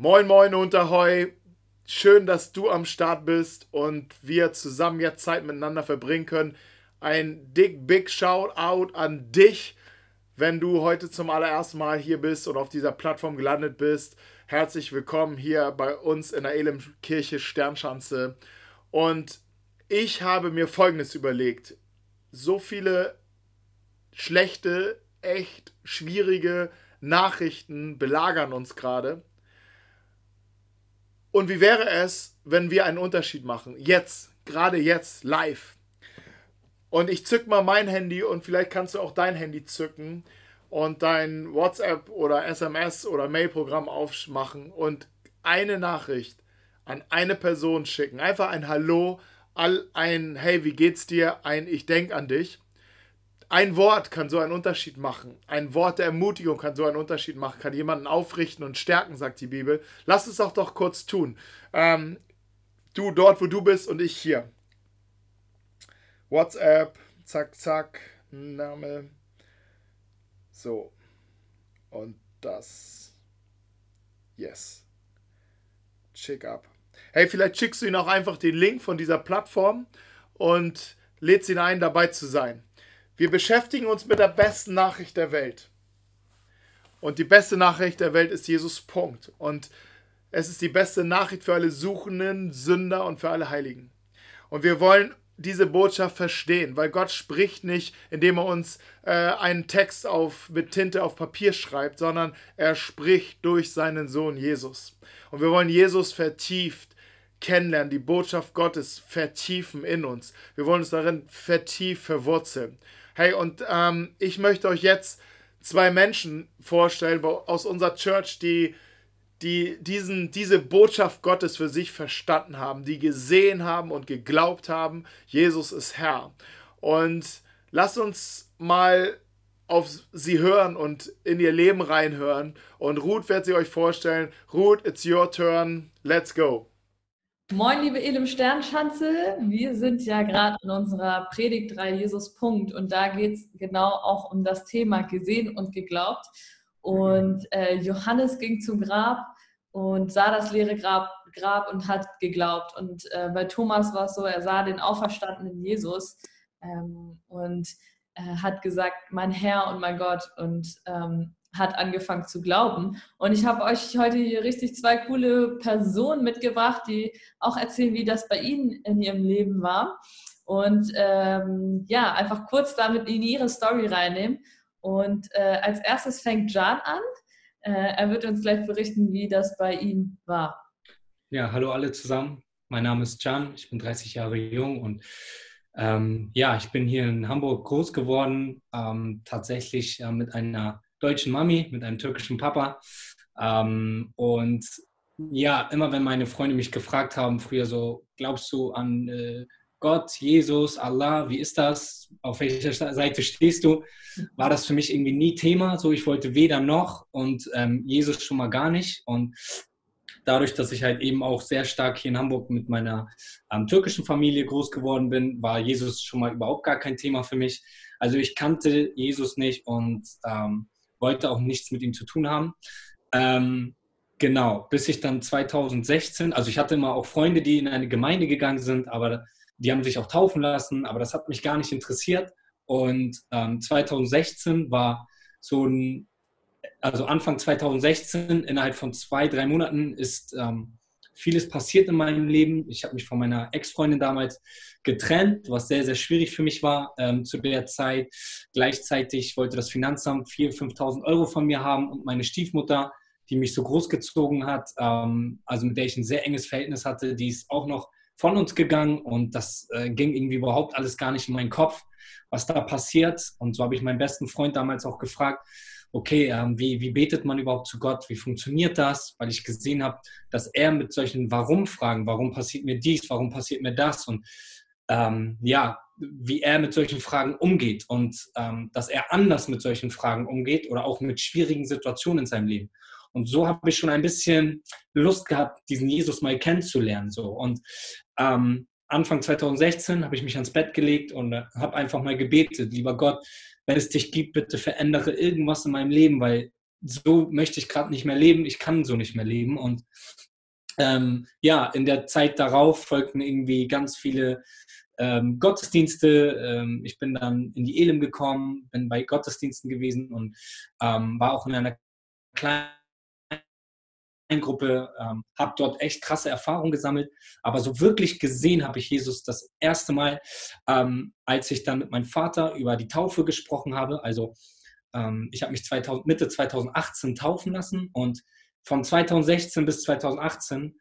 Moin, moin, Unterheu. Schön, dass du am Start bist und wir zusammen jetzt Zeit miteinander verbringen können. Ein dick, big Shout-out an dich, wenn du heute zum allerersten Mal hier bist und auf dieser Plattform gelandet bist. Herzlich willkommen hier bei uns in der Elimkirche Sternschanze. Und ich habe mir Folgendes überlegt. So viele schlechte, echt schwierige Nachrichten belagern uns gerade. Und wie wäre es, wenn wir einen Unterschied machen? Jetzt, gerade jetzt, live. Und ich zück mal mein Handy und vielleicht kannst du auch dein Handy zücken und dein WhatsApp oder SMS oder Mailprogramm aufmachen und eine Nachricht an eine Person schicken. Einfach ein Hallo, ein Hey, wie geht's dir? Ein Ich denk an dich. Ein Wort kann so einen Unterschied machen. Ein Wort der Ermutigung kann so einen Unterschied machen, kann jemanden aufrichten und stärken, sagt die Bibel. Lass es auch doch kurz tun. Ähm, du dort, wo du bist und ich hier. WhatsApp, zack, zack, Name. So. Und das. Yes. Schick ab. Hey, vielleicht schickst du ihn auch einfach den Link von dieser Plattform und lädst ihn ein, dabei zu sein. Wir beschäftigen uns mit der besten Nachricht der Welt. Und die beste Nachricht der Welt ist Jesus Punkt. Und es ist die beste Nachricht für alle Suchenden, Sünder und für alle Heiligen. Und wir wollen diese Botschaft verstehen, weil Gott spricht nicht, indem er uns äh, einen Text auf, mit Tinte auf Papier schreibt, sondern er spricht durch seinen Sohn Jesus. Und wir wollen Jesus vertieft kennenlernen, die Botschaft Gottes vertiefen in uns. Wir wollen uns darin vertieft verwurzeln. Hey, und ähm, ich möchte euch jetzt zwei Menschen vorstellen aus unserer Church, die, die diesen, diese Botschaft Gottes für sich verstanden haben, die gesehen haben und geglaubt haben, Jesus ist Herr. Und lasst uns mal auf sie hören und in ihr Leben reinhören. Und Ruth wird sie euch vorstellen. Ruth, it's your turn. Let's go. Moin, liebe Elim Sternschanze. Wir sind ja gerade in unserer Predigtreihe Jesus Punkt und da geht es genau auch um das Thema gesehen und geglaubt. Und äh, Johannes ging zum Grab und sah das leere Grab, Grab und hat geglaubt. Und äh, bei Thomas war es so, er sah den auferstandenen Jesus ähm, und äh, hat gesagt, mein Herr und mein Gott. Und ähm, hat angefangen zu glauben. Und ich habe euch heute hier richtig zwei coole Personen mitgebracht, die auch erzählen, wie das bei ihnen in ihrem Leben war. Und ähm, ja, einfach kurz damit in ihre Story reinnehmen. Und äh, als erstes fängt Jan an. Äh, er wird uns gleich berichten, wie das bei ihm war. Ja, hallo alle zusammen. Mein Name ist Jan, ich bin 30 Jahre jung und ähm, ja, ich bin hier in Hamburg groß geworden, ähm, tatsächlich äh, mit einer deutschen Mami, mit einem türkischen Papa. Ähm, und ja, immer wenn meine Freunde mich gefragt haben, früher so, glaubst du an äh, Gott, Jesus, Allah, wie ist das? Auf welcher Seite stehst du? War das für mich irgendwie nie Thema. So, ich wollte weder noch und ähm, Jesus schon mal gar nicht. Und dadurch, dass ich halt eben auch sehr stark hier in Hamburg mit meiner ähm, türkischen Familie groß geworden bin, war Jesus schon mal überhaupt gar kein Thema für mich. Also ich kannte Jesus nicht und ähm, wollte auch nichts mit ihm zu tun haben. Ähm, genau, bis ich dann 2016, also ich hatte immer auch Freunde, die in eine Gemeinde gegangen sind, aber die haben sich auch taufen lassen, aber das hat mich gar nicht interessiert. Und ähm, 2016 war so ein, also Anfang 2016, innerhalb von zwei, drei Monaten ist ähm, vieles passiert in meinem Leben. Ich habe mich von meiner Ex-Freundin damals getrennt, was sehr, sehr schwierig für mich war ähm, zu der Zeit. Gleichzeitig wollte das Finanzamt 4.000, 5.000 Euro von mir haben und meine Stiefmutter, die mich so großgezogen hat, ähm, also mit der ich ein sehr enges Verhältnis hatte, die ist auch noch von uns gegangen und das äh, ging irgendwie überhaupt alles gar nicht in meinen Kopf, was da passiert. Und so habe ich meinen besten Freund damals auch gefragt, okay, ähm, wie, wie betet man überhaupt zu Gott? Wie funktioniert das? Weil ich gesehen habe, dass er mit solchen Warum-Fragen, warum passiert mir dies, warum passiert mir das und ähm, ja, wie er mit solchen Fragen umgeht und ähm, dass er anders mit solchen Fragen umgeht oder auch mit schwierigen Situationen in seinem Leben. Und so habe ich schon ein bisschen Lust gehabt, diesen Jesus mal kennenzulernen. So. Und ähm, Anfang 2016 habe ich mich ans Bett gelegt und äh, habe einfach mal gebetet, lieber Gott, wenn es dich gibt, bitte verändere irgendwas in meinem Leben, weil so möchte ich gerade nicht mehr leben, ich kann so nicht mehr leben. Und ähm, ja, in der Zeit darauf folgten irgendwie ganz viele ähm, Gottesdienste. Ähm, ich bin dann in die Elim gekommen, bin bei Gottesdiensten gewesen und ähm, war auch in einer kleinen Gruppe, ähm, habe dort echt krasse Erfahrungen gesammelt, aber so wirklich gesehen habe ich Jesus das erste Mal, ähm, als ich dann mit meinem Vater über die Taufe gesprochen habe. Also ähm, ich habe mich 2000, Mitte 2018 taufen lassen und von 2016 bis 2018,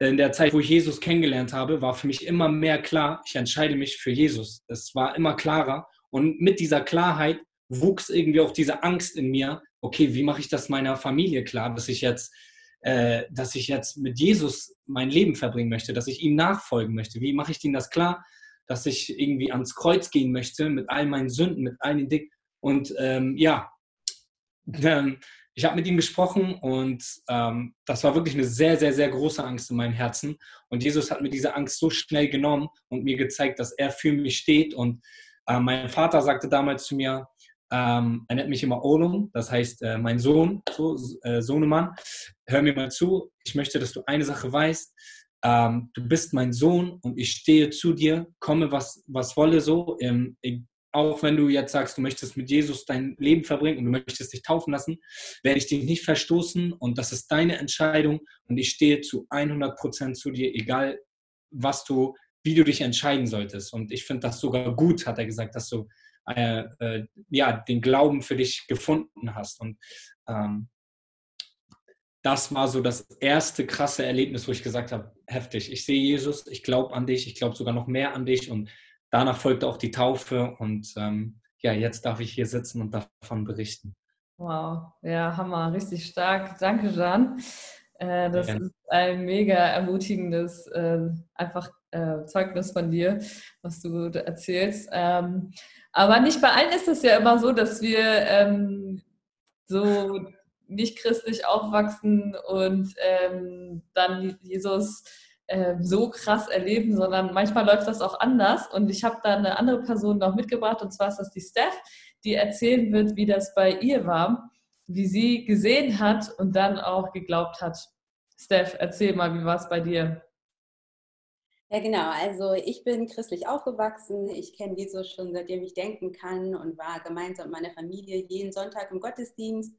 in der Zeit, wo ich Jesus kennengelernt habe, war für mich immer mehr klar, ich entscheide mich für Jesus. Es war immer klarer und mit dieser Klarheit wuchs irgendwie auch diese Angst in mir, okay, wie mache ich das meiner Familie klar, dass ich jetzt äh, dass ich jetzt mit Jesus mein Leben verbringen möchte, dass ich ihm nachfolgen möchte. Wie mache ich denen das klar, dass ich irgendwie ans Kreuz gehen möchte mit all meinen Sünden, mit all den Dingen. Und ähm, ja, ähm, ich habe mit ihm gesprochen und ähm, das war wirklich eine sehr, sehr, sehr große Angst in meinem Herzen. Und Jesus hat mir diese Angst so schnell genommen und mir gezeigt, dass er für mich steht. Und äh, mein Vater sagte damals zu mir, ähm, er nennt mich immer Olum, das heißt äh, mein Sohn, so, äh, Sohnemann. Hör mir mal zu, ich möchte, dass du eine Sache weißt. Ähm, du bist mein Sohn und ich stehe zu dir, komme was, was wolle so. Ähm, auch wenn du jetzt sagst, du möchtest mit Jesus dein Leben verbringen und du möchtest dich taufen lassen, werde ich dich nicht verstoßen und das ist deine Entscheidung und ich stehe zu 100 Prozent zu dir, egal was du, wie du dich entscheiden solltest. Und ich finde das sogar gut, hat er gesagt, dass du äh, äh, ja, den Glauben für dich gefunden hast. Und ähm, das war so das erste krasse Erlebnis, wo ich gesagt habe, heftig, ich sehe Jesus, ich glaube an dich, ich glaube sogar noch mehr an dich und danach folgte auch die Taufe und ähm, ja, jetzt darf ich hier sitzen und davon berichten. Wow, ja, Hammer, richtig stark. Danke, Jan. Äh, das ja. ist ein mega ermutigendes äh, einfach äh, Zeugnis von dir, was du erzählst. Ähm, aber nicht bei allen ist es ja immer so, dass wir ähm, so nicht christlich aufwachsen und ähm, dann Jesus äh, so krass erleben, sondern manchmal läuft das auch anders. Und ich habe da eine andere Person noch mitgebracht, und zwar ist das die Steph, die erzählen wird, wie das bei ihr war, wie sie gesehen hat und dann auch geglaubt hat. Steph, erzähl mal, wie war es bei dir? Ja, genau. Also ich bin christlich aufgewachsen. Ich kenne Jesus schon seitdem ich denken kann und war gemeinsam mit meiner Familie jeden Sonntag im Gottesdienst.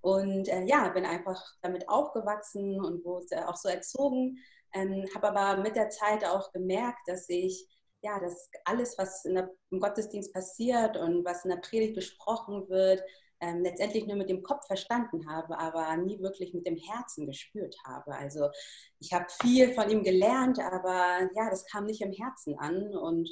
Und äh, ja, bin einfach damit aufgewachsen und wurde auch so erzogen. Ähm, Habe aber mit der Zeit auch gemerkt, dass ich ja, dass alles, was der, im Gottesdienst passiert und was in der Predigt besprochen wird, ähm, letztendlich nur mit dem Kopf verstanden habe, aber nie wirklich mit dem Herzen gespürt habe. Also ich habe viel von ihm gelernt, aber ja, das kam nicht im Herzen an. Und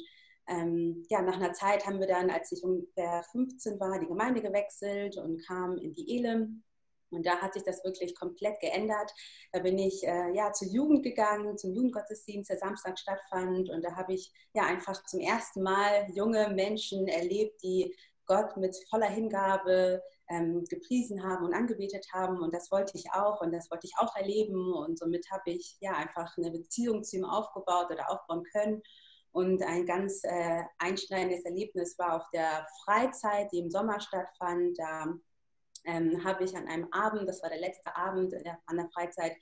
ähm, ja, nach einer Zeit haben wir dann, als ich ungefähr 15 war, die Gemeinde gewechselt und kam in die Elim. Und da hat sich das wirklich komplett geändert. Da bin ich äh, ja zur Jugend gegangen, zum Jugendgottesdienst, der Samstag stattfand. Und da habe ich ja einfach zum ersten Mal junge Menschen erlebt, die Gott mit voller Hingabe ähm, gepriesen haben und angebetet haben. Und das wollte ich auch und das wollte ich auch erleben. Und somit habe ich ja einfach eine Beziehung zu ihm aufgebaut oder aufbauen können. Und ein ganz äh, einschneidendes Erlebnis war auf der Freizeit, die im Sommer stattfand. Da ähm, habe ich an einem Abend, das war der letzte Abend äh, an der Freizeit,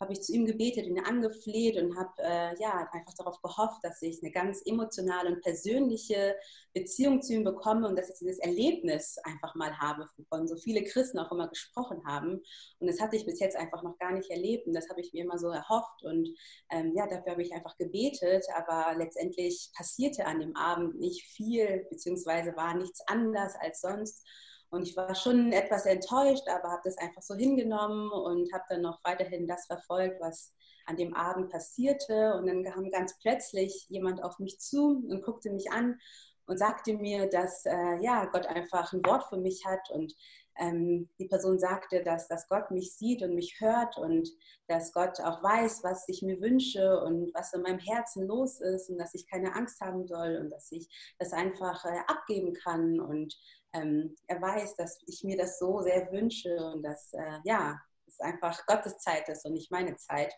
habe ich zu ihm gebetet und ihn angefleht und habe äh, ja, einfach darauf gehofft, dass ich eine ganz emotionale und persönliche Beziehung zu ihm bekomme und dass ich dieses Erlebnis einfach mal habe, wovon so viele Christen auch immer gesprochen haben. Und das hatte ich bis jetzt einfach noch gar nicht erlebt und das habe ich mir immer so erhofft und ähm, ja, dafür habe ich einfach gebetet, aber letztendlich passierte an dem Abend nicht viel, beziehungsweise war nichts anders als sonst. Und ich war schon etwas enttäuscht, aber habe das einfach so hingenommen und habe dann noch weiterhin das verfolgt, was an dem Abend passierte. Und dann kam ganz plötzlich jemand auf mich zu und guckte mich an und sagte mir, dass äh, ja, Gott einfach ein Wort für mich hat und ähm, die Person sagte, dass, dass Gott mich sieht und mich hört und dass Gott auch weiß, was ich mir wünsche und was in meinem Herzen los ist und dass ich keine Angst haben soll und dass ich das einfach äh, abgeben kann und ähm, er weiß, dass ich mir das so sehr wünsche und dass äh, ja, es einfach Gottes Zeit ist und nicht meine Zeit.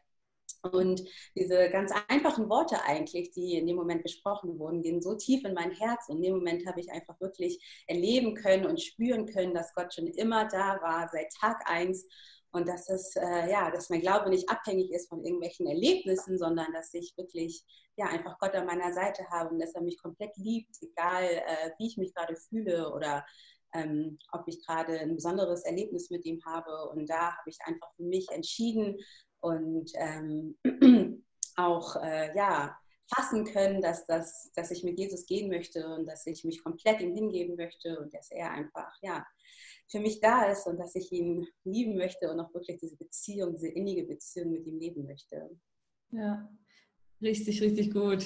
Und diese ganz einfachen Worte eigentlich, die in dem Moment gesprochen wurden, gehen so tief in mein Herz. Und in dem Moment habe ich einfach wirklich erleben können und spüren können, dass Gott schon immer da war, seit Tag eins. Und dass es, äh, ja, dass mein Glaube nicht abhängig ist von irgendwelchen Erlebnissen, sondern dass ich wirklich, ja, einfach Gott an meiner Seite habe und dass er mich komplett liebt, egal äh, wie ich mich gerade fühle oder ähm, ob ich gerade ein besonderes Erlebnis mit ihm habe. Und da habe ich einfach für mich entschieden, und ähm, auch äh, ja, fassen können, dass, das, dass ich mit Jesus gehen möchte und dass ich mich komplett ihm hingeben möchte und dass er einfach ja, für mich da ist und dass ich ihn lieben möchte und auch wirklich diese Beziehung, diese innige Beziehung mit ihm leben möchte. Ja, richtig, richtig gut.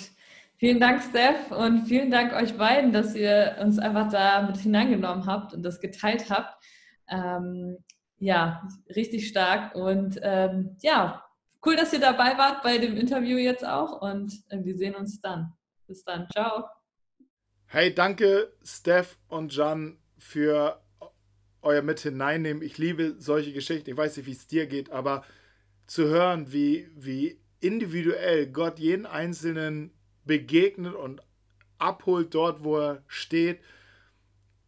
Vielen Dank, Steph, und vielen Dank euch beiden, dass ihr uns einfach da mit hineingenommen habt und das geteilt habt. Ähm, ja, richtig stark. Und ähm, ja, cool, dass ihr dabei wart bei dem Interview jetzt auch. Und äh, wir sehen uns dann. Bis dann. Ciao. Hey, danke, Steph und Jan, für euer Mit hineinnehmen. Ich liebe solche Geschichten. Ich weiß nicht, wie es dir geht, aber zu hören, wie, wie individuell Gott jeden Einzelnen begegnet und abholt dort, wo er steht,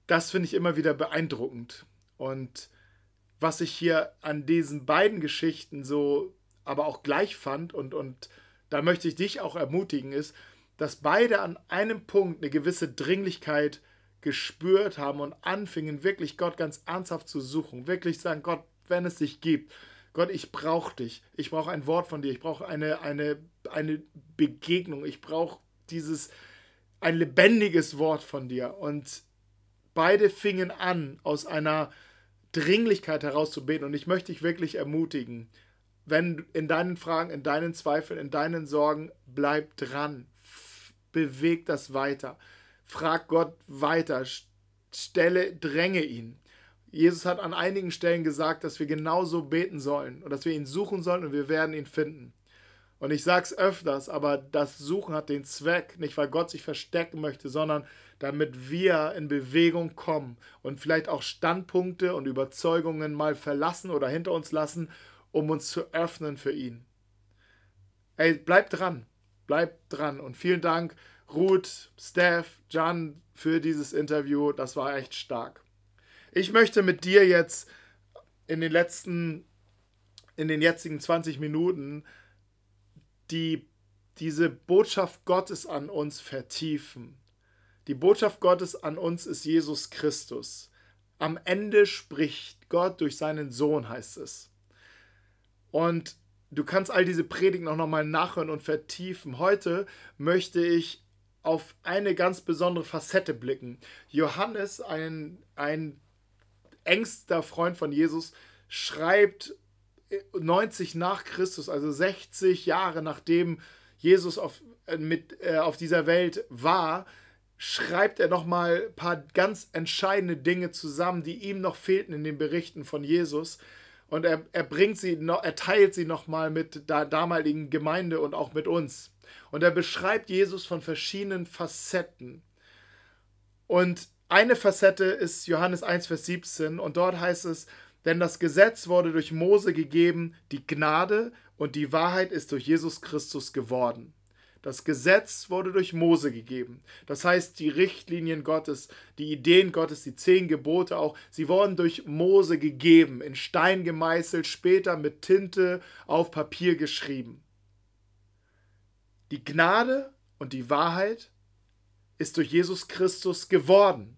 das finde ich immer wieder beeindruckend. Und was ich hier an diesen beiden Geschichten so aber auch gleich fand und, und da möchte ich dich auch ermutigen, ist, dass beide an einem Punkt eine gewisse Dringlichkeit gespürt haben und anfingen wirklich Gott ganz ernsthaft zu suchen, wirklich sagen, Gott, wenn es dich gibt, Gott, ich brauche dich, ich brauche ein Wort von dir, ich brauche eine, eine, eine Begegnung, ich brauche dieses, ein lebendiges Wort von dir. Und beide fingen an, aus einer Dringlichkeit herauszubeten. Und ich möchte dich wirklich ermutigen, wenn in deinen Fragen, in deinen Zweifeln, in deinen Sorgen, bleib dran. Beweg das weiter. Frag Gott weiter. Stelle, dränge ihn. Jesus hat an einigen Stellen gesagt, dass wir genauso beten sollen und dass wir ihn suchen sollen und wir werden ihn finden. Und ich sage es öfters, aber das Suchen hat den Zweck, nicht weil Gott sich verstecken möchte, sondern damit wir in Bewegung kommen und vielleicht auch Standpunkte und Überzeugungen mal verlassen oder hinter uns lassen, um uns zu öffnen für ihn. Ey, bleib dran, bleib dran und vielen Dank Ruth, Steph, Jan für dieses Interview, das war echt stark. Ich möchte mit dir jetzt in den letzten, in den jetzigen 20 Minuten die, diese Botschaft Gottes an uns vertiefen. Die Botschaft Gottes an uns ist Jesus Christus. Am Ende spricht Gott durch seinen Sohn, heißt es. Und du kannst all diese Predigen auch nochmal nachhören und vertiefen. Heute möchte ich auf eine ganz besondere Facette blicken. Johannes, ein, ein engster Freund von Jesus, schreibt 90 nach Christus, also 60 Jahre nachdem Jesus auf, äh, mit, äh, auf dieser Welt war, schreibt er nochmal ein paar ganz entscheidende Dinge zusammen, die ihm noch fehlten in den Berichten von Jesus. Und er, er bringt sie, er teilt sie nochmal mit der damaligen Gemeinde und auch mit uns. Und er beschreibt Jesus von verschiedenen Facetten. Und eine Facette ist Johannes 1, Vers 17. Und dort heißt es, denn das Gesetz wurde durch Mose gegeben, die Gnade und die Wahrheit ist durch Jesus Christus geworden. Das Gesetz wurde durch Mose gegeben. Das heißt, die Richtlinien Gottes, die Ideen Gottes, die zehn Gebote auch, sie wurden durch Mose gegeben, in Stein gemeißelt, später mit Tinte auf Papier geschrieben. Die Gnade und die Wahrheit ist durch Jesus Christus geworden.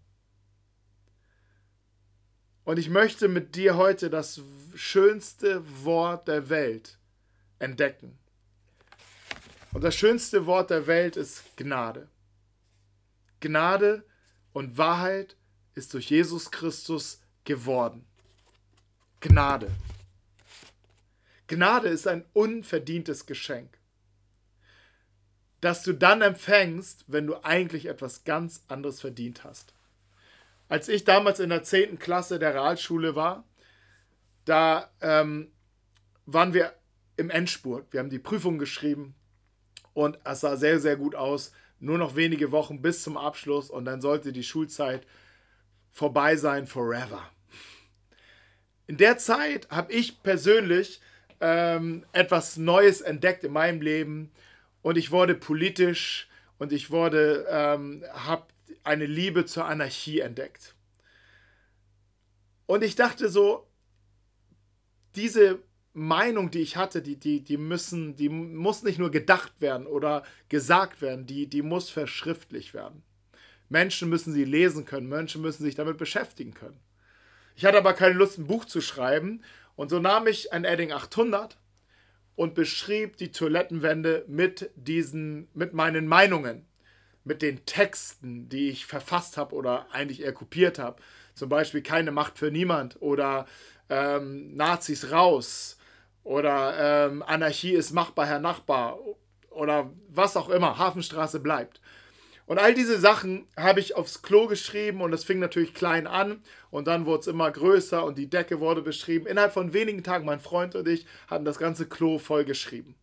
Und ich möchte mit dir heute das schönste Wort der Welt entdecken. Und das schönste Wort der Welt ist Gnade. Gnade und Wahrheit ist durch Jesus Christus geworden. Gnade. Gnade ist ein unverdientes Geschenk, das du dann empfängst, wenn du eigentlich etwas ganz anderes verdient hast. Als ich damals in der 10. Klasse der Realschule war, da ähm, waren wir im Endspurt. Wir haben die Prüfung geschrieben, und es sah sehr, sehr gut aus. Nur noch wenige Wochen bis zum Abschluss und dann sollte die Schulzeit vorbei sein, forever. In der Zeit habe ich persönlich ähm, etwas Neues entdeckt in meinem Leben und ich wurde politisch und ich wurde, ähm, habe eine Liebe zur Anarchie entdeckt. Und ich dachte so, diese Meinung, die ich hatte, die, die, die müssen, die muss nicht nur gedacht werden oder gesagt werden, die, die muss verschriftlich werden. Menschen müssen sie lesen können, Menschen müssen sich damit beschäftigen können. Ich hatte aber keine Lust, ein Buch zu schreiben und so nahm ich ein Edding 800 und beschrieb die Toilettenwände mit diesen, mit meinen Meinungen, mit den Texten, die ich verfasst habe oder eigentlich eher kopiert habe. Zum Beispiel keine Macht für niemand oder ähm, Nazis raus oder ähm, Anarchie ist machbar, Herr Nachbar oder was auch immer, Hafenstraße bleibt. Und all diese Sachen habe ich aufs Klo geschrieben und es fing natürlich klein an und dann wurde es immer größer und die Decke wurde beschrieben. Innerhalb von wenigen Tagen, mein Freund und ich hatten das ganze Klo voll geschrieben.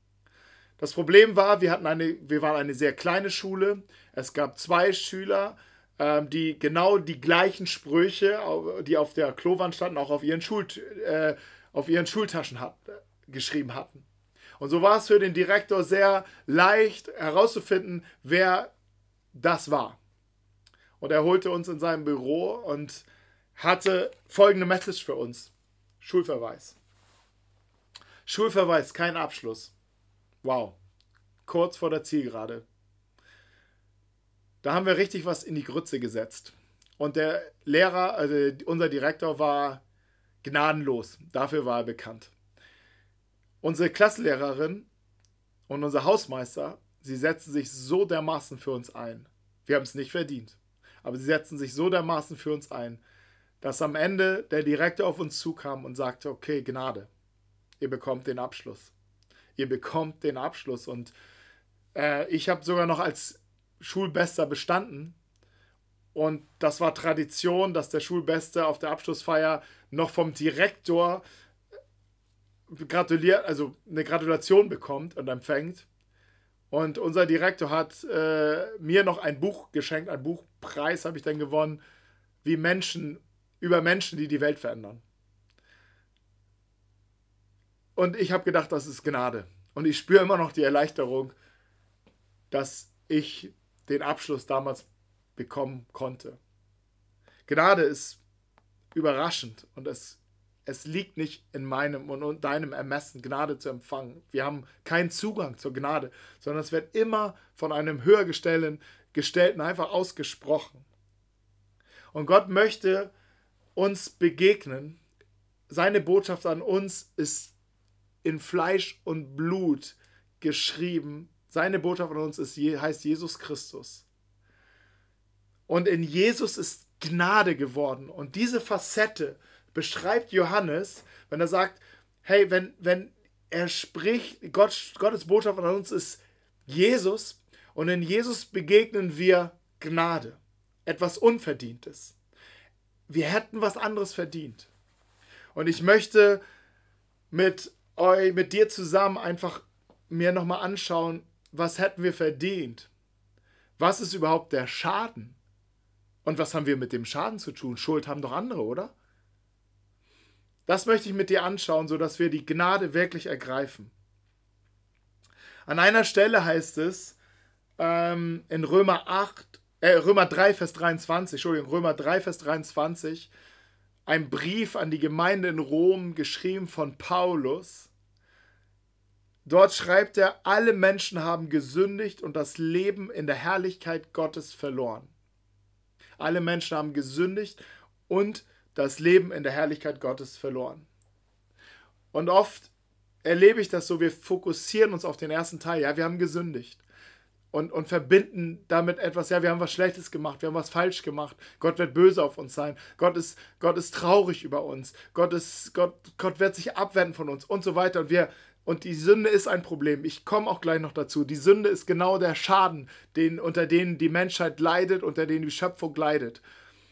Das Problem war, wir, hatten eine, wir waren eine sehr kleine Schule. Es gab zwei Schüler, ähm, die genau die gleichen Sprüche, die auf der Klowand standen, auch auf ihren, Schul, äh, auf ihren Schultaschen hat, geschrieben hatten. Und so war es für den Direktor sehr leicht herauszufinden, wer das war. Und er holte uns in seinem Büro und hatte folgende Message für uns. Schulverweis. Schulverweis, kein Abschluss. Wow. Kurz vor der Zielgerade. Da haben wir richtig was in die Grütze gesetzt. Und der Lehrer, also unser Direktor, war gnadenlos. Dafür war er bekannt. Unsere Klassenlehrerin und unser Hausmeister sie setzen sich so dermaßen für uns ein. Wir haben es nicht verdient, aber sie setzen sich so dermaßen für uns ein, dass am Ende der Direktor auf uns zukam und sagte, okay, Gnade, ihr bekommt den Abschluss. Ihr bekommt den Abschluss. Und äh, ich habe sogar noch als Schulbester bestanden. Und das war Tradition, dass der Schulbeste auf der Abschlussfeier noch vom Direktor gratuliert, also eine Gratulation bekommt und empfängt. Und unser Direktor hat äh, mir noch ein Buch geschenkt, ein Buchpreis habe ich dann gewonnen, wie Menschen, über Menschen, die die Welt verändern. Und ich habe gedacht, das ist Gnade. Und ich spüre immer noch die Erleichterung, dass ich den Abschluss damals bekommen konnte. Gnade ist überraschend und es es liegt nicht in meinem und deinem Ermessen, Gnade zu empfangen. Wir haben keinen Zugang zur Gnade, sondern es wird immer von einem höher gestellten, gestellten einfach ausgesprochen. Und Gott möchte uns begegnen. Seine Botschaft an uns ist in Fleisch und Blut geschrieben. Seine Botschaft an uns ist, heißt Jesus Christus. Und in Jesus ist Gnade geworden. Und diese Facette, beschreibt Johannes, wenn er sagt, hey, wenn, wenn er spricht, Gott, Gottes Botschaft an uns ist Jesus und in Jesus begegnen wir Gnade, etwas Unverdientes. Wir hätten was anderes verdient. Und ich möchte mit euch, mit dir zusammen einfach mir nochmal anschauen, was hätten wir verdient? Was ist überhaupt der Schaden? Und was haben wir mit dem Schaden zu tun? Schuld haben doch andere, oder? Das möchte ich mit dir anschauen, sodass wir die Gnade wirklich ergreifen. An einer Stelle heißt es ähm, in Römer 8, äh, Römer 3, Vers 23, Entschuldigung, Römer 3, Vers 23, ein Brief an die Gemeinde in Rom, geschrieben von Paulus. Dort schreibt er, alle Menschen haben gesündigt und das Leben in der Herrlichkeit Gottes verloren. Alle Menschen haben gesündigt und das Leben in der Herrlichkeit Gottes verloren. Und oft erlebe ich das so, wir fokussieren uns auf den ersten Teil, ja, wir haben gesündigt. Und, und verbinden damit etwas, ja, wir haben was Schlechtes gemacht, wir haben was falsch gemacht, Gott wird böse auf uns sein, Gott ist, Gott ist traurig über uns, Gott, ist, Gott, Gott wird sich abwenden von uns und so weiter. Und wir, und die Sünde ist ein Problem. Ich komme auch gleich noch dazu. Die Sünde ist genau der Schaden, den, unter den die Menschheit leidet, unter den die Schöpfung leidet.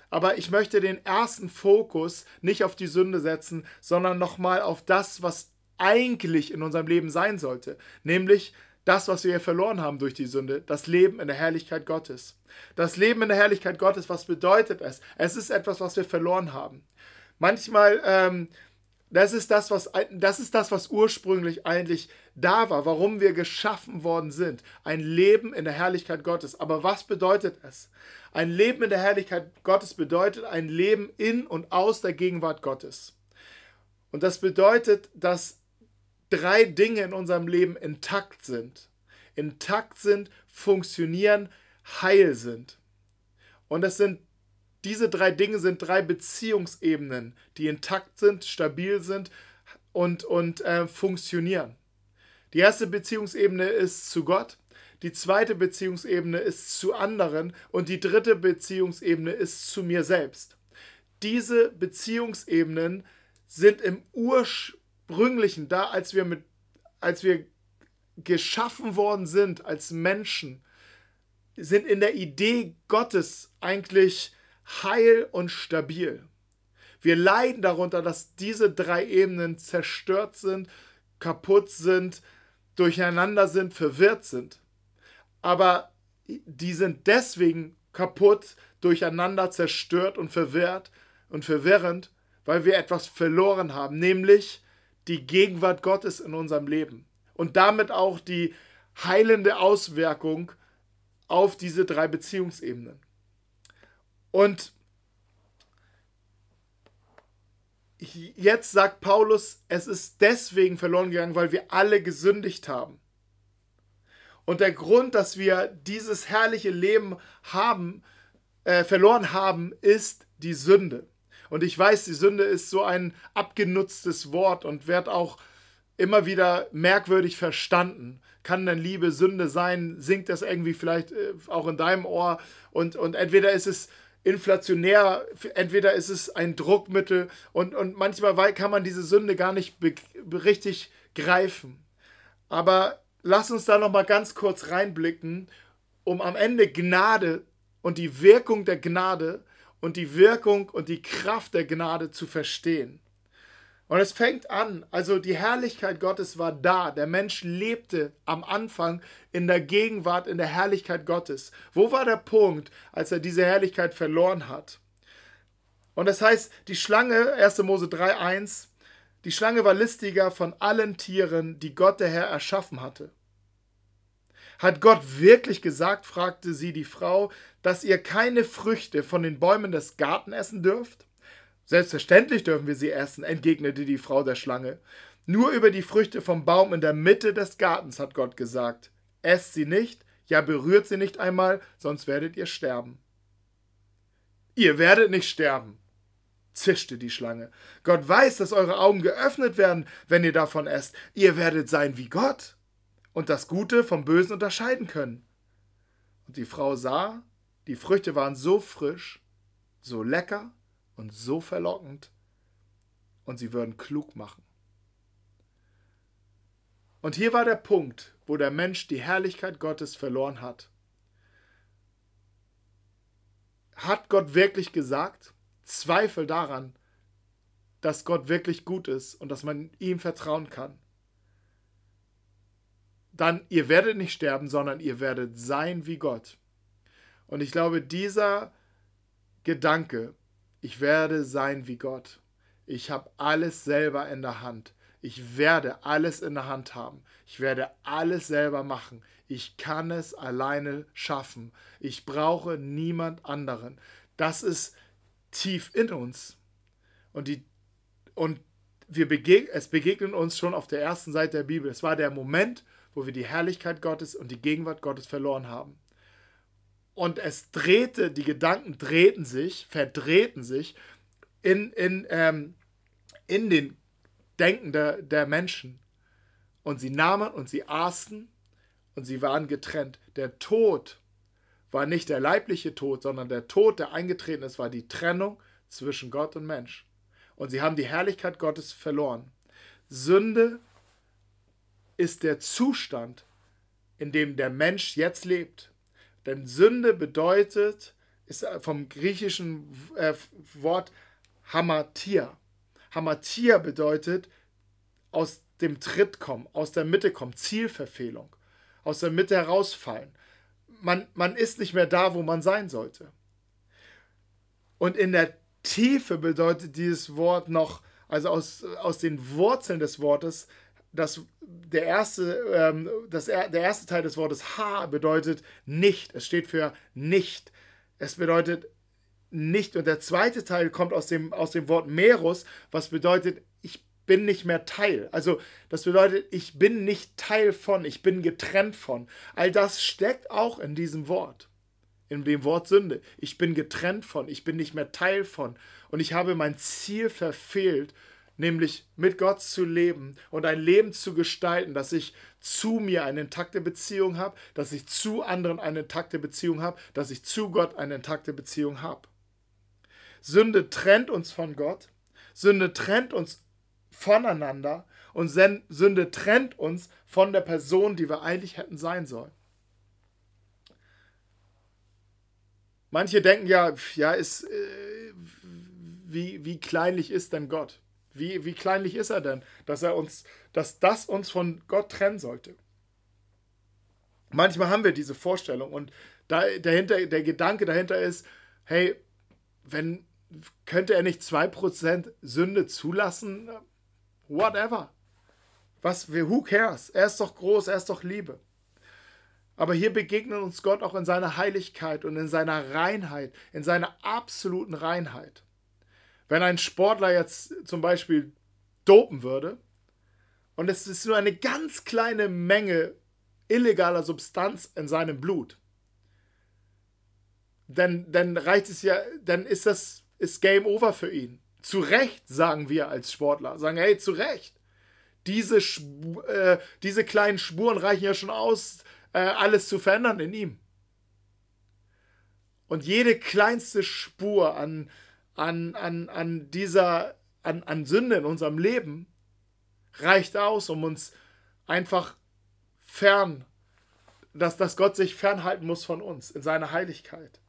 Aber ich möchte den ersten Fokus nicht auf die Sünde setzen, sondern nochmal auf das, was eigentlich in unserem Leben sein sollte. Nämlich das, was wir verloren haben durch die Sünde, das Leben in der Herrlichkeit Gottes. Das Leben in der Herrlichkeit Gottes, was bedeutet es? Es ist etwas, was wir verloren haben. Manchmal ähm, Das ist das, was, das ist das, was ursprünglich eigentlich da war, warum wir geschaffen worden sind. Ein Leben in der Herrlichkeit Gottes. Aber was bedeutet es? Ein Leben in der Herrlichkeit Gottes bedeutet ein Leben in und aus der Gegenwart Gottes. Und das bedeutet, dass drei Dinge in unserem Leben intakt sind. Intakt sind, funktionieren, heil sind. Und das sind diese drei Dinge sind drei Beziehungsebenen, die intakt sind, stabil sind und, und äh, funktionieren. Die erste Beziehungsebene ist zu Gott, die zweite Beziehungsebene ist zu anderen und die dritte Beziehungsebene ist zu mir selbst. Diese Beziehungsebenen sind im ursprünglichen da, als wir mit als wir geschaffen worden sind als Menschen, sind in der Idee Gottes eigentlich heil und stabil. Wir leiden darunter, dass diese drei Ebenen zerstört sind, kaputt sind, durcheinander sind, verwirrt sind. Aber die sind deswegen kaputt, durcheinander, zerstört und verwirrt und verwirrend, weil wir etwas verloren haben, nämlich die Gegenwart Gottes in unserem Leben und damit auch die heilende Auswirkung auf diese drei Beziehungsebenen. Und jetzt sagt Paulus, es ist deswegen verloren gegangen, weil wir alle gesündigt haben. Und der Grund, dass wir dieses herrliche Leben haben, äh, verloren haben, ist die Sünde. Und ich weiß, die Sünde ist so ein abgenutztes Wort und wird auch immer wieder merkwürdig verstanden. Kann denn Liebe Sünde sein? Singt das irgendwie vielleicht äh, auch in deinem Ohr? Und, und entweder ist es inflationär, entweder ist es ein Druckmittel und, und manchmal kann man diese Sünde gar nicht richtig greifen. Aber lass uns da noch mal ganz kurz reinblicken, um am Ende Gnade und die Wirkung der Gnade und die Wirkung und die Kraft der Gnade zu verstehen. Und es fängt an, also die Herrlichkeit Gottes war da. Der Mensch lebte am Anfang in der Gegenwart, in der Herrlichkeit Gottes. Wo war der Punkt, als er diese Herrlichkeit verloren hat? Und das heißt, die Schlange, 1. Mose 3,1, die Schlange war listiger von allen Tieren, die Gott der Herr erschaffen hatte. Hat Gott wirklich gesagt, fragte sie die Frau, dass ihr keine Früchte von den Bäumen des Garten essen dürft? Selbstverständlich dürfen wir sie essen, entgegnete die Frau der Schlange. Nur über die Früchte vom Baum in der Mitte des Gartens hat Gott gesagt. Esst sie nicht, ja berührt sie nicht einmal, sonst werdet ihr sterben. Ihr werdet nicht sterben, zischte die Schlange. Gott weiß, dass eure Augen geöffnet werden, wenn ihr davon esst. Ihr werdet sein wie Gott und das Gute vom Bösen unterscheiden können. Und die Frau sah, die Früchte waren so frisch, so lecker und so verlockend und sie würden klug machen. Und hier war der Punkt, wo der Mensch die Herrlichkeit Gottes verloren hat. Hat Gott wirklich gesagt? Zweifel daran, dass Gott wirklich gut ist und dass man ihm vertrauen kann. Dann, ihr werdet nicht sterben, sondern ihr werdet sein wie Gott. Und ich glaube, dieser Gedanke ich werde sein wie Gott. Ich habe alles selber in der Hand. Ich werde alles in der Hand haben. Ich werde alles selber machen. Ich kann es alleine schaffen. Ich brauche niemand anderen. Das ist tief in uns. Und, die, und wir begeg es begegnen uns schon auf der ersten Seite der Bibel. Es war der Moment, wo wir die Herrlichkeit Gottes und die Gegenwart Gottes verloren haben und es drehte, die Gedanken drehten sich, verdrehten sich in, in, ähm, in den Denken der, der Menschen. Und sie nahmen und sie aßen und sie waren getrennt. Der Tod war nicht der leibliche Tod, sondern der Tod, der eingetreten ist, war die Trennung zwischen Gott und Mensch. Und sie haben die Herrlichkeit Gottes verloren. Sünde ist der Zustand, in dem der Mensch jetzt lebt. Denn Sünde bedeutet, ist vom griechischen äh, Wort Hamatia. Hamatia bedeutet aus dem Tritt kommen, aus der Mitte kommen, Zielverfehlung, aus der Mitte herausfallen. Man, man ist nicht mehr da, wo man sein sollte. Und in der Tiefe bedeutet dieses Wort noch also aus, aus den Wurzeln des Wortes, das, der, erste, ähm, das, der erste Teil des Wortes ha bedeutet nicht. Es steht für nicht. Es bedeutet nicht. Und der zweite Teil kommt aus dem, aus dem Wort Merus, was bedeutet, ich bin nicht mehr Teil. Also das bedeutet, ich bin nicht Teil von, ich bin getrennt von. All das steckt auch in diesem Wort. In dem Wort Sünde. Ich bin getrennt von, ich bin nicht mehr Teil von. Und ich habe mein Ziel verfehlt nämlich mit Gott zu leben und ein Leben zu gestalten, dass ich zu mir eine intakte Beziehung habe, dass ich zu anderen eine intakte Beziehung habe, dass ich zu Gott eine intakte Beziehung habe. Sünde trennt uns von Gott, Sünde trennt uns voneinander und Sünde trennt uns von der Person, die wir eigentlich hätten sein sollen. Manche denken ja, ja, ist, äh, wie, wie kleinlich ist denn Gott? Wie, wie kleinlich ist er denn, dass er uns, dass das uns von Gott trennen sollte? Manchmal haben wir diese Vorstellung und da, dahinter, der Gedanke dahinter ist, hey, wenn, könnte er nicht 2% Sünde zulassen? Whatever. Was, who cares? Er ist doch groß, er ist doch Liebe. Aber hier begegnet uns Gott auch in seiner Heiligkeit und in seiner Reinheit, in seiner absoluten Reinheit. Wenn ein Sportler jetzt zum Beispiel dopen würde und es ist nur eine ganz kleine Menge illegaler Substanz in seinem Blut, dann, dann reicht es ja, dann ist das ist Game Over für ihn. Zu Recht, sagen wir als Sportler. Sagen, hey, zu Recht. Diese, äh, diese kleinen Spuren reichen ja schon aus, äh, alles zu verändern in ihm. Und jede kleinste Spur an, an, an, an dieser, an, an Sünde in unserem Leben reicht aus, um uns einfach fern, dass, dass Gott sich fernhalten muss von uns in seiner Heiligkeit.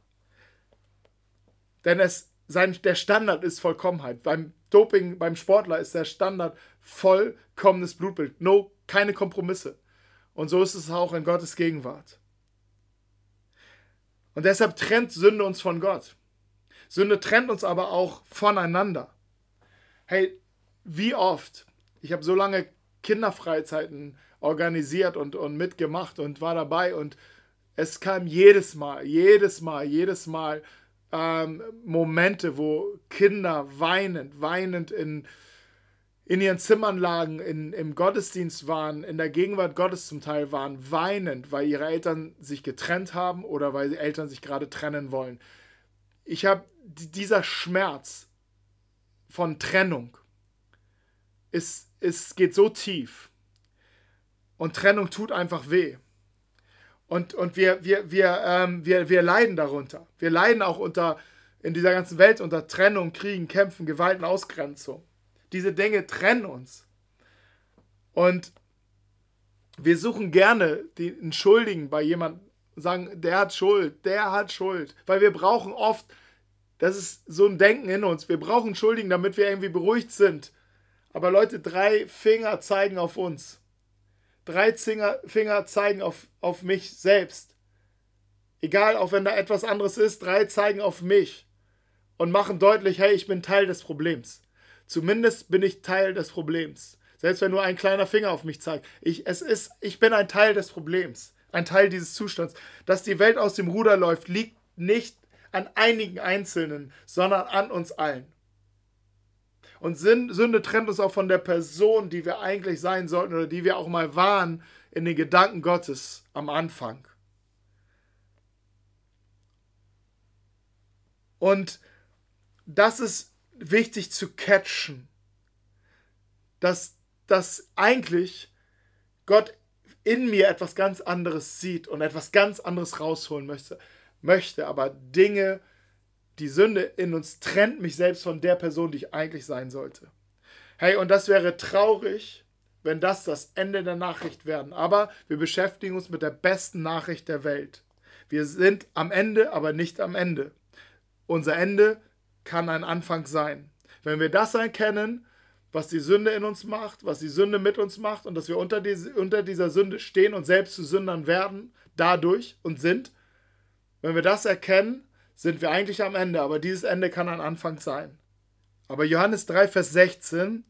Denn es, sein, der Standard ist Vollkommenheit. Beim Doping, beim Sportler ist der Standard vollkommenes Blutbild. No, keine Kompromisse. Und so ist es auch in Gottes Gegenwart. Und deshalb trennt Sünde uns von Gott. Sünde trennt uns aber auch voneinander. Hey, wie oft, ich habe so lange Kinderfreizeiten organisiert und, und mitgemacht und war dabei und es kam jedes Mal, jedes Mal, jedes Mal ähm, Momente, wo Kinder weinend, weinend in, in ihren Zimmern lagen, in, im Gottesdienst waren, in der Gegenwart Gottes zum Teil waren, weinend, weil ihre Eltern sich getrennt haben oder weil die Eltern sich gerade trennen wollen. Ich habe dieser Schmerz von Trennung ist, ist, geht so tief. Und Trennung tut einfach weh. Und, und wir, wir, wir, ähm, wir, wir leiden darunter. Wir leiden auch unter, in dieser ganzen Welt unter Trennung, Kriegen, Kämpfen, Gewalt und Ausgrenzung. Diese Dinge trennen uns. Und wir suchen gerne den Schuldigen bei jemandem, sagen, der hat Schuld, der hat Schuld. Weil wir brauchen oft das ist so ein Denken in uns. Wir brauchen Schuldigen, damit wir irgendwie beruhigt sind. Aber Leute, drei Finger zeigen auf uns. Drei Finger zeigen auf, auf mich selbst. Egal, auch wenn da etwas anderes ist, drei zeigen auf mich und machen deutlich, hey, ich bin Teil des Problems. Zumindest bin ich Teil des Problems. Selbst wenn nur ein kleiner Finger auf mich zeigt. Ich, es ist, ich bin ein Teil des Problems. Ein Teil dieses Zustands. Dass die Welt aus dem Ruder läuft, liegt nicht an einigen Einzelnen, sondern an uns allen. Und Sünde trennt uns auch von der Person, die wir eigentlich sein sollten oder die wir auch mal waren in den Gedanken Gottes am Anfang. Und das ist wichtig zu catchen, dass, dass eigentlich Gott in mir etwas ganz anderes sieht und etwas ganz anderes rausholen möchte möchte, aber Dinge, die Sünde in uns trennt mich selbst von der Person, die ich eigentlich sein sollte. Hey, und das wäre traurig, wenn das das Ende der Nachricht werden. Aber wir beschäftigen uns mit der besten Nachricht der Welt. Wir sind am Ende, aber nicht am Ende. Unser Ende kann ein Anfang sein. Wenn wir das erkennen, was die Sünde in uns macht, was die Sünde mit uns macht und dass wir unter, diese, unter dieser Sünde stehen und selbst zu Sündern werden, dadurch und sind, wenn wir das erkennen, sind wir eigentlich am Ende, aber dieses Ende kann ein Anfang sein. Aber Johannes 3, Vers 16,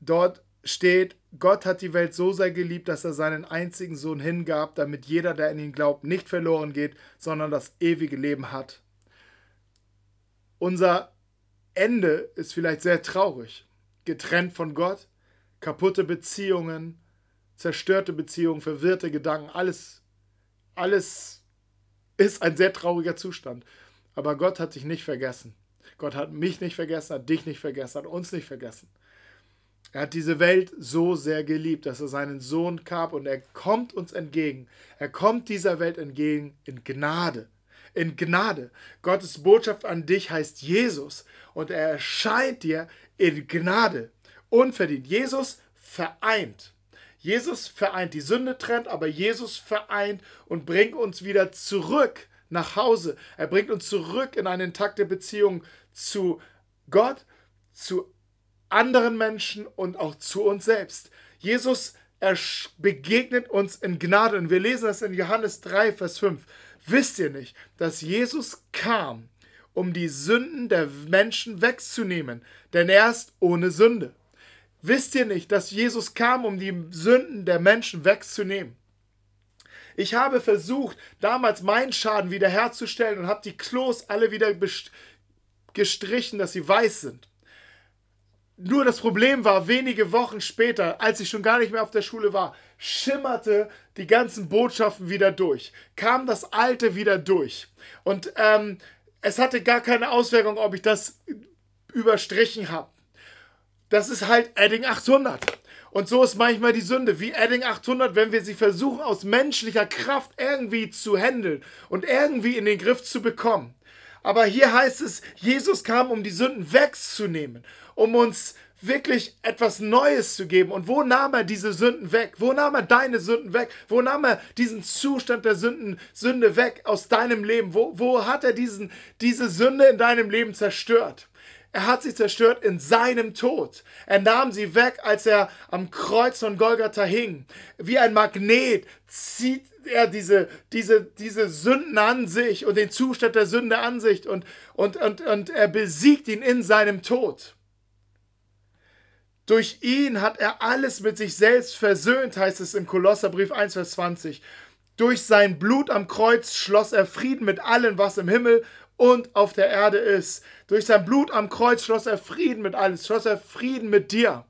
dort steht, Gott hat die Welt so sehr geliebt, dass er seinen einzigen Sohn hingab, damit jeder, der in ihn glaubt, nicht verloren geht, sondern das ewige Leben hat. Unser Ende ist vielleicht sehr traurig. Getrennt von Gott, kaputte Beziehungen, zerstörte Beziehungen, verwirrte Gedanken, alles, alles ist ein sehr trauriger Zustand. Aber Gott hat dich nicht vergessen. Gott hat mich nicht vergessen, hat dich nicht vergessen, hat uns nicht vergessen. Er hat diese Welt so sehr geliebt, dass er seinen Sohn gab und er kommt uns entgegen. Er kommt dieser Welt entgegen in Gnade. In Gnade. Gottes Botschaft an dich heißt Jesus und er erscheint dir in Gnade. Unverdient. Jesus vereint. Jesus vereint. Die Sünde trennt, aber Jesus vereint und bringt uns wieder zurück nach Hause. Er bringt uns zurück in eine intakte Beziehung zu Gott, zu anderen Menschen und auch zu uns selbst. Jesus begegnet uns in Gnade und wir lesen das in Johannes 3, Vers 5. Wisst ihr nicht, dass Jesus kam, um die Sünden der Menschen wegzunehmen, denn er ist ohne Sünde. Wisst ihr nicht, dass Jesus kam, um die Sünden der Menschen wegzunehmen? Ich habe versucht, damals meinen Schaden wiederherzustellen und habe die Klos alle wieder gestrichen, dass sie weiß sind. Nur das Problem war, wenige Wochen später, als ich schon gar nicht mehr auf der Schule war, schimmerte die ganzen Botschaften wieder durch, kam das Alte wieder durch. Und ähm, es hatte gar keine Auswirkung, ob ich das überstrichen habe. Das ist halt Adding 800. Und so ist manchmal die Sünde, wie Adding 800, wenn wir sie versuchen, aus menschlicher Kraft irgendwie zu handeln und irgendwie in den Griff zu bekommen. Aber hier heißt es, Jesus kam, um die Sünden wegzunehmen, um uns wirklich etwas Neues zu geben. Und wo nahm er diese Sünden weg? Wo nahm er deine Sünden weg? Wo nahm er diesen Zustand der Sünden, Sünde weg aus deinem Leben? Wo, wo hat er diesen, diese Sünde in deinem Leben zerstört? Er hat sie zerstört in seinem Tod. Er nahm sie weg, als er am Kreuz von Golgatha hing. Wie ein Magnet zieht er diese, diese, diese Sünden an sich und den Zustand der Sünde an sich und, und, und, und er besiegt ihn in seinem Tod. Durch ihn hat er alles mit sich selbst versöhnt, heißt es im Kolosserbrief 1, Vers 20. Durch sein Blut am Kreuz schloss er Frieden mit allem, was im Himmel und auf der Erde ist. Durch sein Blut am Kreuz schloss er Frieden mit alles, schloss er Frieden mit dir.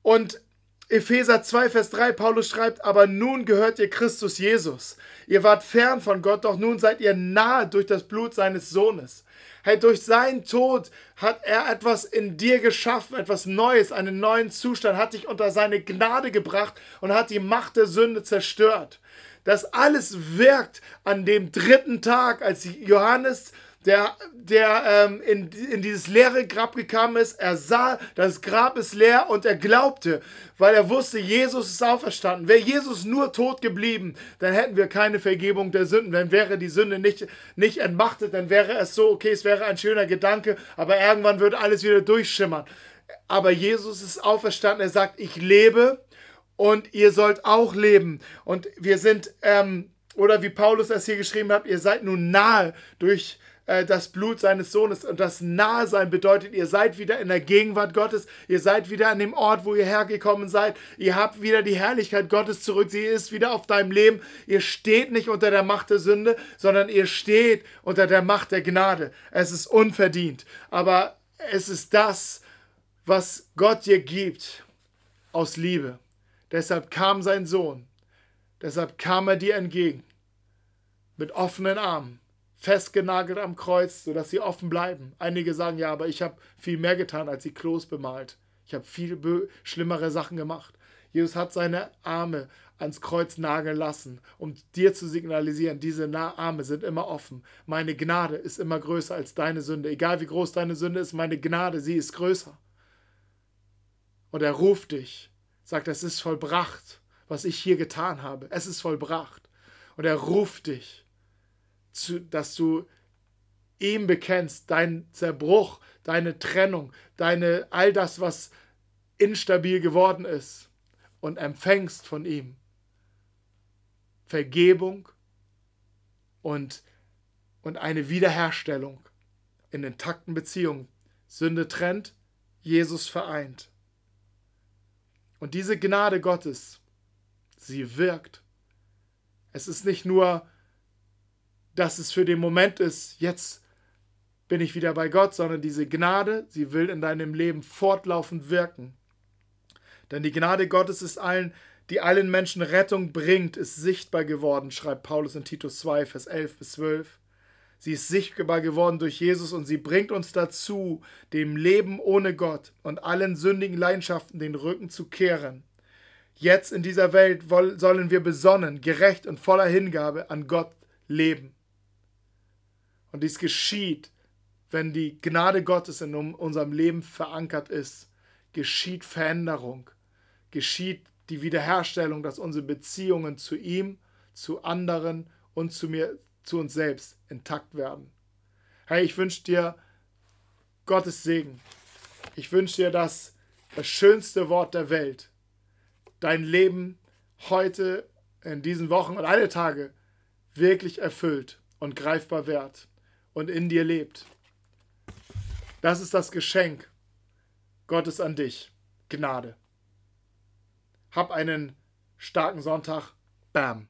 Und Epheser 2, Vers 3, Paulus schreibt, aber nun gehört ihr Christus Jesus. Ihr wart fern von Gott, doch nun seid ihr nahe durch das Blut seines Sohnes. Hey, durch seinen Tod hat er etwas in dir geschaffen, etwas Neues, einen neuen Zustand, hat dich unter seine Gnade gebracht und hat die Macht der Sünde zerstört. Das alles wirkt an dem dritten Tag, als Johannes der, der ähm, in, in dieses leere Grab gekommen ist. Er sah, das Grab ist leer und er glaubte, weil er wusste, Jesus ist auferstanden. Wäre Jesus nur tot geblieben, dann hätten wir keine Vergebung der Sünden. Dann wäre die Sünde nicht, nicht entmachtet, dann wäre es so, okay, es wäre ein schöner Gedanke, aber irgendwann würde alles wieder durchschimmern. Aber Jesus ist auferstanden. Er sagt, ich lebe und ihr sollt auch leben. Und wir sind, ähm, oder wie Paulus es hier geschrieben hat, ihr seid nun nahe durch äh, das Blut seines Sohnes. Und das Nahsein bedeutet, ihr seid wieder in der Gegenwart Gottes, ihr seid wieder an dem Ort, wo ihr hergekommen seid, ihr habt wieder die Herrlichkeit Gottes zurück, sie ist wieder auf deinem Leben. Ihr steht nicht unter der Macht der Sünde, sondern ihr steht unter der Macht der Gnade. Es ist unverdient, aber es ist das, was Gott dir gibt aus Liebe. Deshalb kam sein Sohn. Deshalb kam er dir entgegen mit offenen Armen festgenagelt am Kreuz, sodass sie offen bleiben. Einige sagen, ja, aber ich habe viel mehr getan, als die Klos bemalt. Ich habe viel schlimmere Sachen gemacht. Jesus hat seine Arme ans Kreuz nageln lassen, um dir zu signalisieren, diese Arme sind immer offen. Meine Gnade ist immer größer als deine Sünde. Egal wie groß deine Sünde ist, meine Gnade, sie ist größer. Und er ruft dich, sagt, es ist vollbracht, was ich hier getan habe. Es ist vollbracht. Und er ruft dich zu, dass du ihm bekennst, dein Zerbruch, deine Trennung, deine all das, was instabil geworden ist und empfängst von ihm Vergebung und, und eine Wiederherstellung in intakten Beziehungen. Sünde trennt, Jesus vereint. Und diese Gnade Gottes, sie wirkt. Es ist nicht nur, dass es für den Moment ist, jetzt bin ich wieder bei Gott, sondern diese Gnade, sie will in deinem Leben fortlaufend wirken. Denn die Gnade Gottes ist allen, die allen Menschen Rettung bringt, ist sichtbar geworden, schreibt Paulus in Titus 2, Vers 11 bis 12. Sie ist sichtbar geworden durch Jesus und sie bringt uns dazu, dem Leben ohne Gott und allen sündigen Leidenschaften den Rücken zu kehren. Jetzt in dieser Welt sollen wir besonnen, gerecht und voller Hingabe an Gott leben. Und dies geschieht, wenn die Gnade Gottes in unserem Leben verankert ist, geschieht Veränderung, geschieht die Wiederherstellung, dass unsere Beziehungen zu ihm, zu anderen und zu mir zu uns selbst intakt werden. Hey, ich wünsche dir Gottes Segen. Ich wünsche dir, dass das schönste Wort der Welt dein Leben heute, in diesen Wochen und alle Tage wirklich erfüllt und greifbar wird und in dir lebt. Das ist das Geschenk Gottes an dich. Gnade. Hab einen starken Sonntag. Bam.